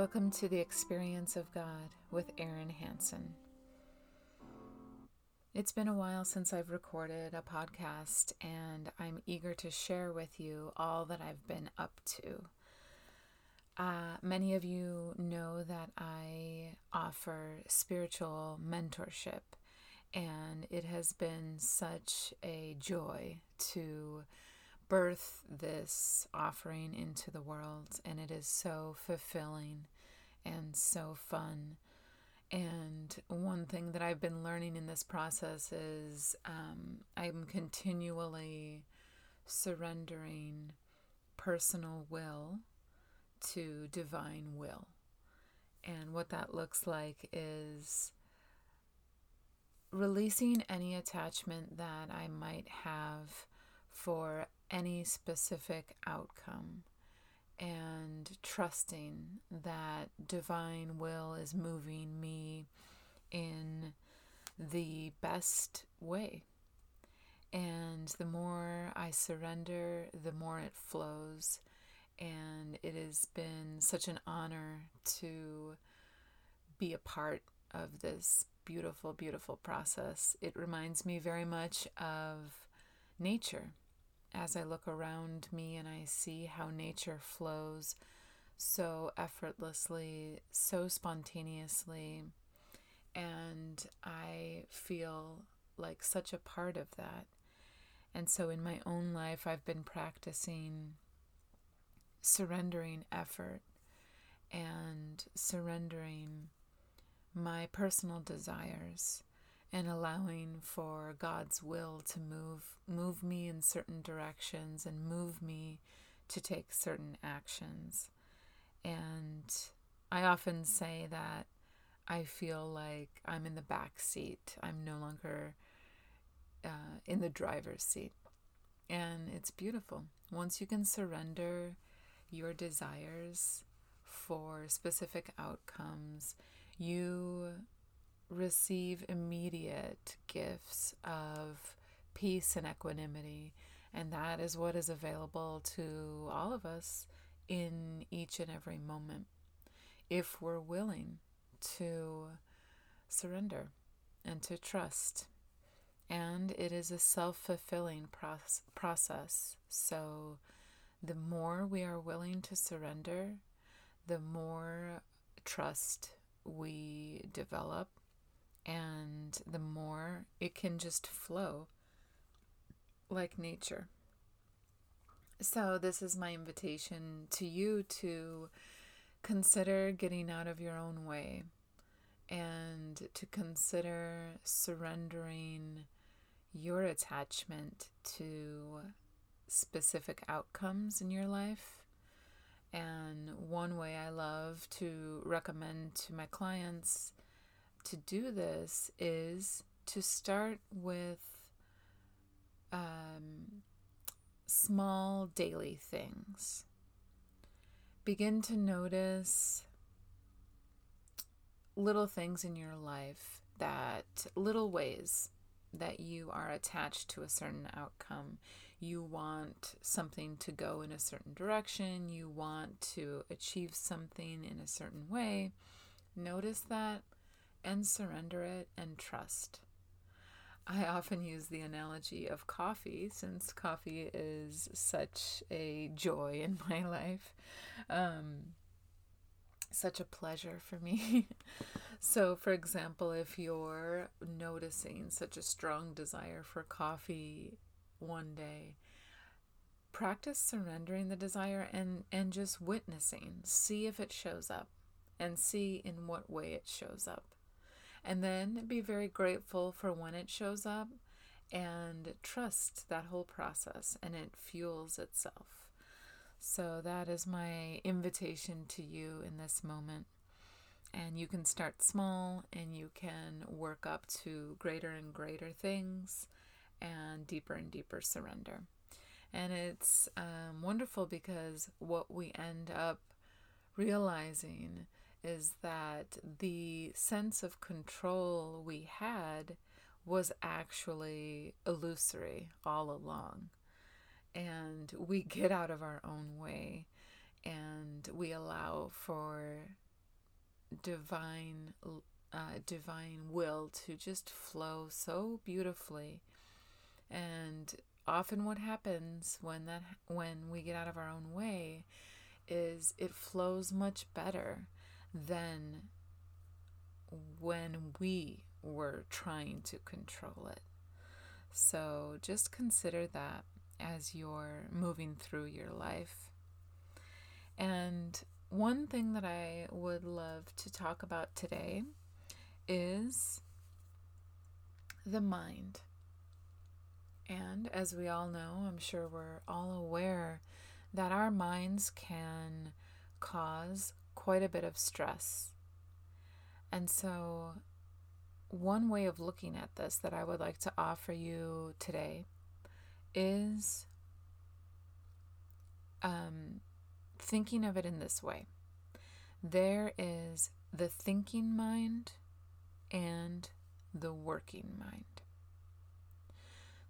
Welcome to the Experience of God with Erin Hansen. It's been a while since I've recorded a podcast, and I'm eager to share with you all that I've been up to. Uh, many of you know that I offer spiritual mentorship, and it has been such a joy to birth this offering into the world, and it is so fulfilling and so fun. And one thing that I've been learning in this process is um, I'm continually surrendering personal will to divine will. And what that looks like is releasing any attachment that I might have for any specific outcome and trusting that divine will is moving me in the best way. And the more I surrender, the more it flows. And it has been such an honor to be a part of this beautiful, beautiful process. It reminds me very much of nature as I look around me and I see how nature flows so effortlessly, so spontaneously, and I feel like such a part of that. And so in my own life, I've been practicing surrendering effort and surrendering my personal desires and allowing for God's will to move move me in certain directions and move me to take certain actions. And I often say that I feel like I'm in the back seat. I'm no longer uh, in the driver's seat. And it's beautiful. Once you can surrender your desires for specific outcomes, you receive immediate gifts of peace and equanimity. And that is what is available to all of us in each and every moment if we're willing to surrender and to trust. And it is a self fulfilling process. So the more we are willing to surrender, the more trust we develop and the more it can just flow like nature. So, this is my invitation to you to consider getting out of your own way and to consider surrendering your attachment to specific outcomes in your life. And one way I love to recommend to my clients to do this is to start with um, small daily things. Begin to notice little things in your life that, little ways that you are attached to a certain outcome. You want something to go in a certain direction, you want to achieve something in a certain way. Notice that and surrender it and trust. I often use the analogy of coffee since coffee is such a joy in my life, um, such a pleasure for me. so, for example, if you're noticing such a strong desire for coffee one day, practice surrendering the desire and, and just witnessing. See if it shows up and see in what way it shows up and then be very grateful for when it shows up and trust that whole process and it fuels itself. So, that is my invitation to you in this moment. And you can start small and you can work up to greater and greater things and deeper and deeper surrender. And it's um, wonderful because what we end up realizing is that the sense of control we had was actually illusory all along. And we get out of our own way and we allow for divine uh, divine will to just flow so beautifully and often what happens when that when we get out of our own way is it flows much better than when we were trying to control it. So just consider that as you're moving through your life. And one thing that I would love to talk about today is the mind. And as we all know, I'm sure we're all aware that our minds can cause quite a bit of stress. And so, one way of looking at this that I would like to offer you today is um, thinking of it in this way there is the thinking mind and the working mind.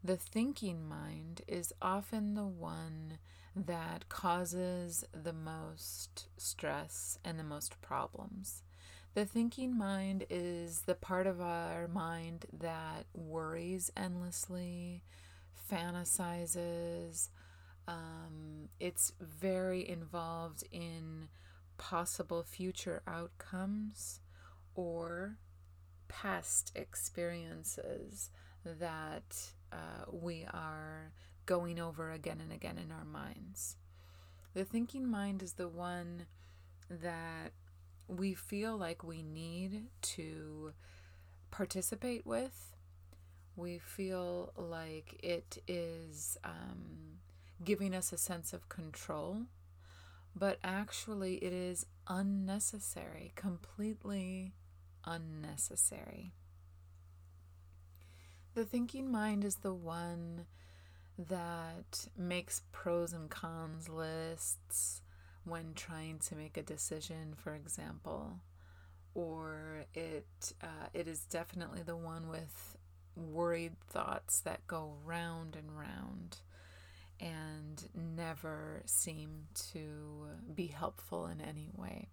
The thinking mind is often the one that causes the most stress and the most problems. The thinking mind is the part of our mind that worries endlessly, fantasizes. Um, it's very involved in possible future outcomes or past experiences that uh, we are going over again and again in our minds. The thinking mind is the one that we feel like we need to participate with. We feel like it is um, giving us a sense of control, but actually, it is unnecessary, completely unnecessary. The thinking mind is the one that makes pros and cons lists when trying to make a decision, for example, or it uh, it is definitely the one with worried thoughts that go round and round and never seem to be helpful in any way.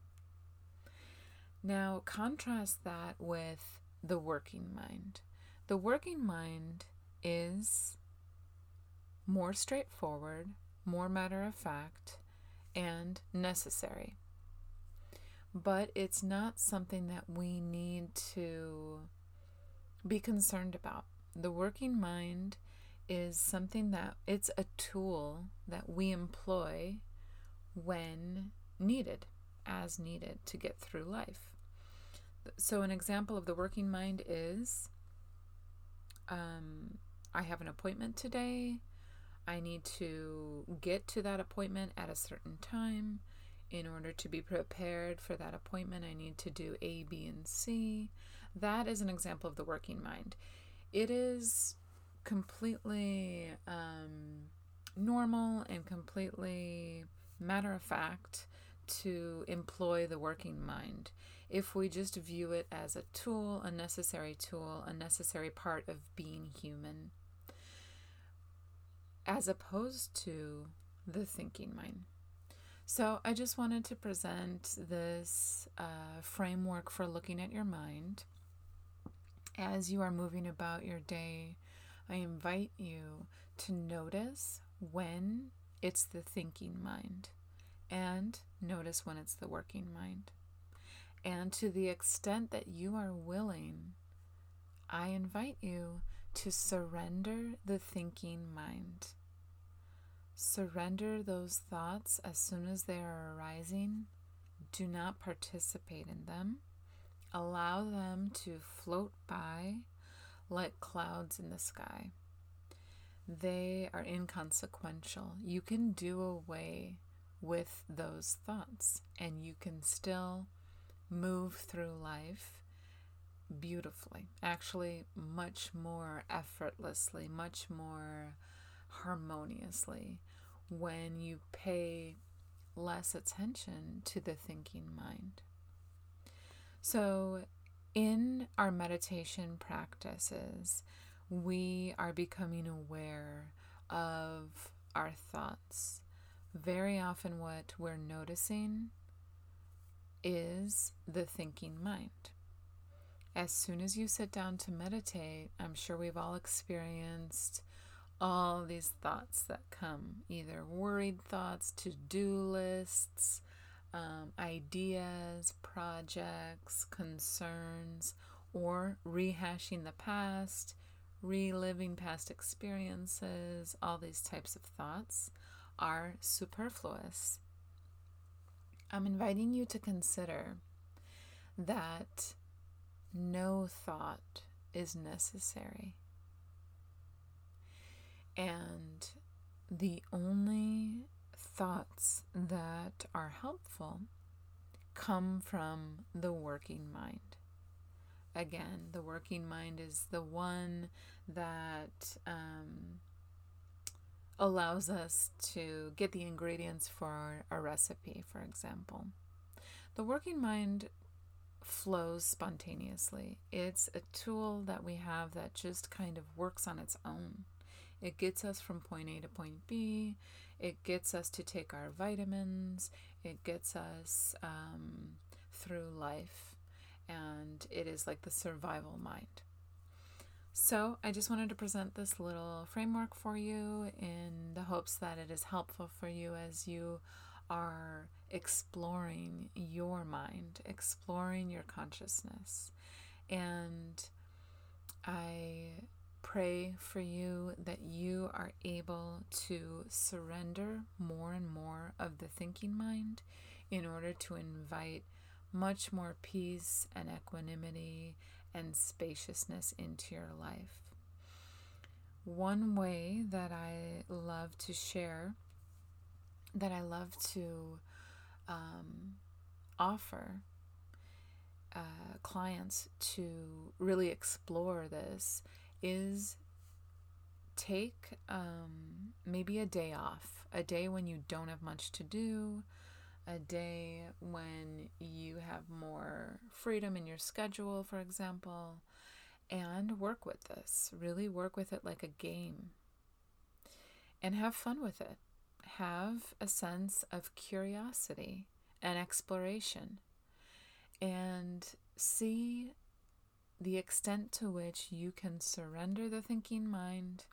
Now, contrast that with the working mind. The working mind is more straightforward, more matter of fact, and necessary. But it's not something that we need to be concerned about. The working mind is something that it's a tool that we employ when needed, as needed to get through life. So, an example of the working mind is um, I have an appointment today. I need to get to that appointment at a certain time. In order to be prepared for that appointment, I need to do A, B, and C. That is an example of the working mind. It is completely um, normal and completely matter of fact to employ the working mind if we just view it as a tool, a necessary tool, a necessary part of being human as opposed to the thinking mind. So, I just wanted to present this uh, framework for looking at your mind. As you are moving about your day, I invite you to notice when it's the thinking mind and notice when it's the working mind. And to the extent that you are willing, I invite you to surrender the thinking mind. Surrender those thoughts as soon as they are arising. Do not participate in them. Allow them to float by like clouds in the sky. They are inconsequential. You can do away with those thoughts and you can still move through life beautifully. Actually, much more effortlessly, much more harmoniously when you pay less attention to the thinking mind. So, in our meditation practices, we are becoming aware of our thoughts. Very often, what we're noticing is the thinking mind. As soon as you sit down to meditate, I'm sure we've all experienced all these thoughts that come either worried thoughts, to do lists, um, ideas, projects, concerns, or rehashing the past, reliving past experiences, all these types of thoughts are superfluous. I'm inviting you to consider that no thought is necessary. And the only thoughts that are helpful come from the working mind. Again, the working mind is the one that um, allows us to get the ingredients for a recipe, for example. The working mind flows spontaneously. It's a tool that we have that just kind of works on its own. It gets us from point A to point B. It gets us to take our vitamins. It gets us um, through life. And it is like the survival mind. So, I just wanted to present this little framework for you in the hopes that it is helpful for you as you are exploring your mind, exploring your consciousness. And I pray for you that you are able to surrender more and more of the thinking mind in order to invite much more peace and equanimity and spaciousness into your life. One way that I love to share, that I love to um, offer uh, clients to really explore this is take um, maybe a day off, a day when you don't have much to do, a day when you have more freedom in your schedule, for example, and work with this. Really work with it like a game and have fun with it. Have a sense of curiosity and exploration and see the extent to which you can surrender the thinking mind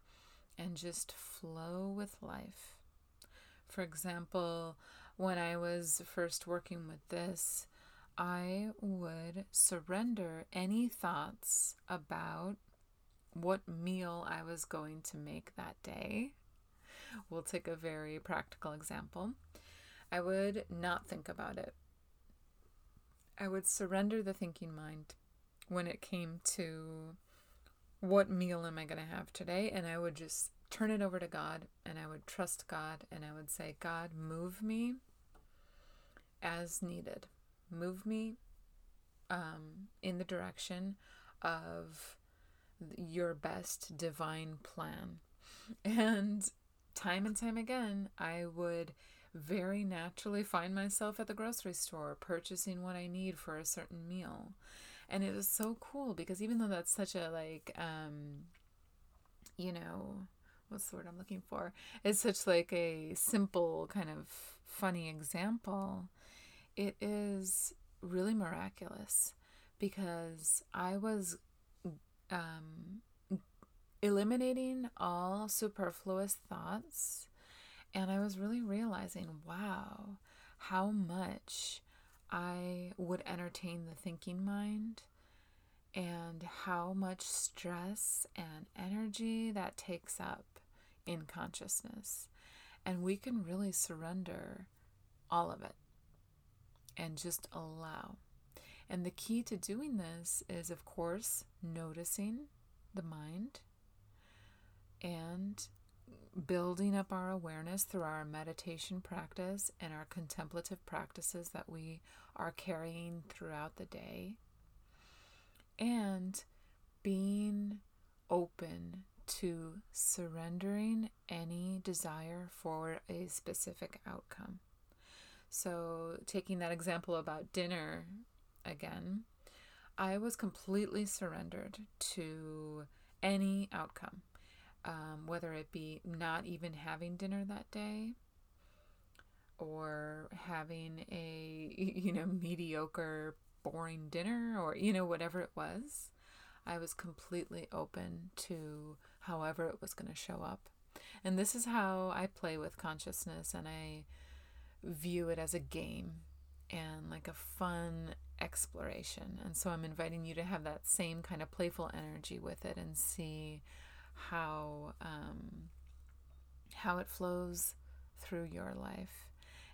and just flow with life. For example, when I was first working with this, I would surrender any thoughts about what meal I was going to make that day. We'll take a very practical example. I would not think about it. I would surrender the thinking mind when it came to what meal am I going to have today? And I would just turn it over to God and I would trust God and I would say, God, move me as needed. Move me um, in the direction of your best divine plan. And time and time again, I would very naturally find myself at the grocery store purchasing what I need for a certain meal. And it was so cool because even though that's such a like um you know what's the word i'm looking for? It's such like a simple kind of funny example it is really miraculous because i was um eliminating all superfluous thoughts and i was really realizing wow how much I would entertain the thinking mind and how much stress and energy that takes up in consciousness. And we can really surrender all of it and just allow. And the key to doing this is, of course, noticing the mind and building up our awareness through our meditation practice and our contemplative practices that we are carrying throughout the day, and being open to surrendering any desire for a specific outcome. So, taking that example about dinner again, I was completely surrendered to any outcome um, whether it be not even having dinner that day, or having a, you know, mediocre, boring dinner or, you know, whatever it was. I was completely open to however it was going to show up. And this is how I play with consciousness and I view it as a game and like a fun exploration. And so I'm inviting you to have that same kind of playful energy with it and see how um, how it flows through your life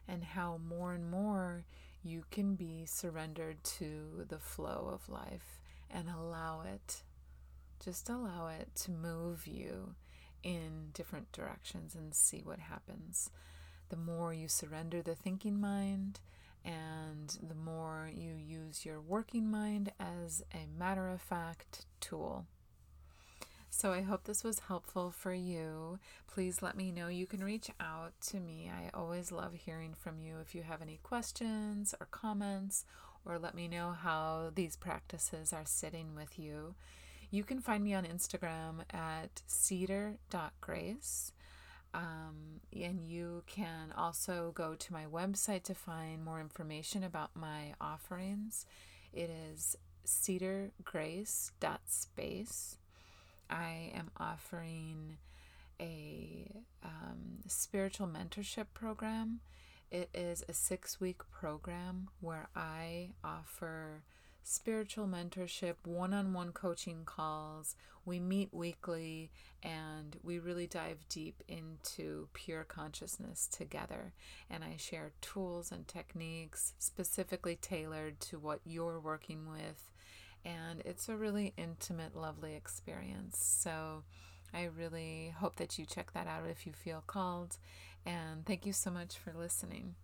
and how more and more you can be surrendered to the flow of life and allow it just allow it to move you in different directions and see what happens. The more you surrender the thinking mind, and the more you use your working mind as a matter of fact tool. So I hope this was helpful for you. Please let me know. You can reach out to me. I always love hearing from you if you have any questions or comments, or let me know how these practices are sitting with you. You can find me on Instagram at cedar.grace. Um, and you can also go to my website to find more information about my offerings. It is cedargrace.space. I am offering a um, spiritual mentorship program. It is a six week program where I offer spiritual mentorship, one on one coaching calls. We meet weekly and we really dive deep into pure consciousness together. And I share tools and techniques specifically tailored to what you're working with. And it's a really intimate, lovely experience. So I really hope that you check that out if you feel called. And thank you so much for listening.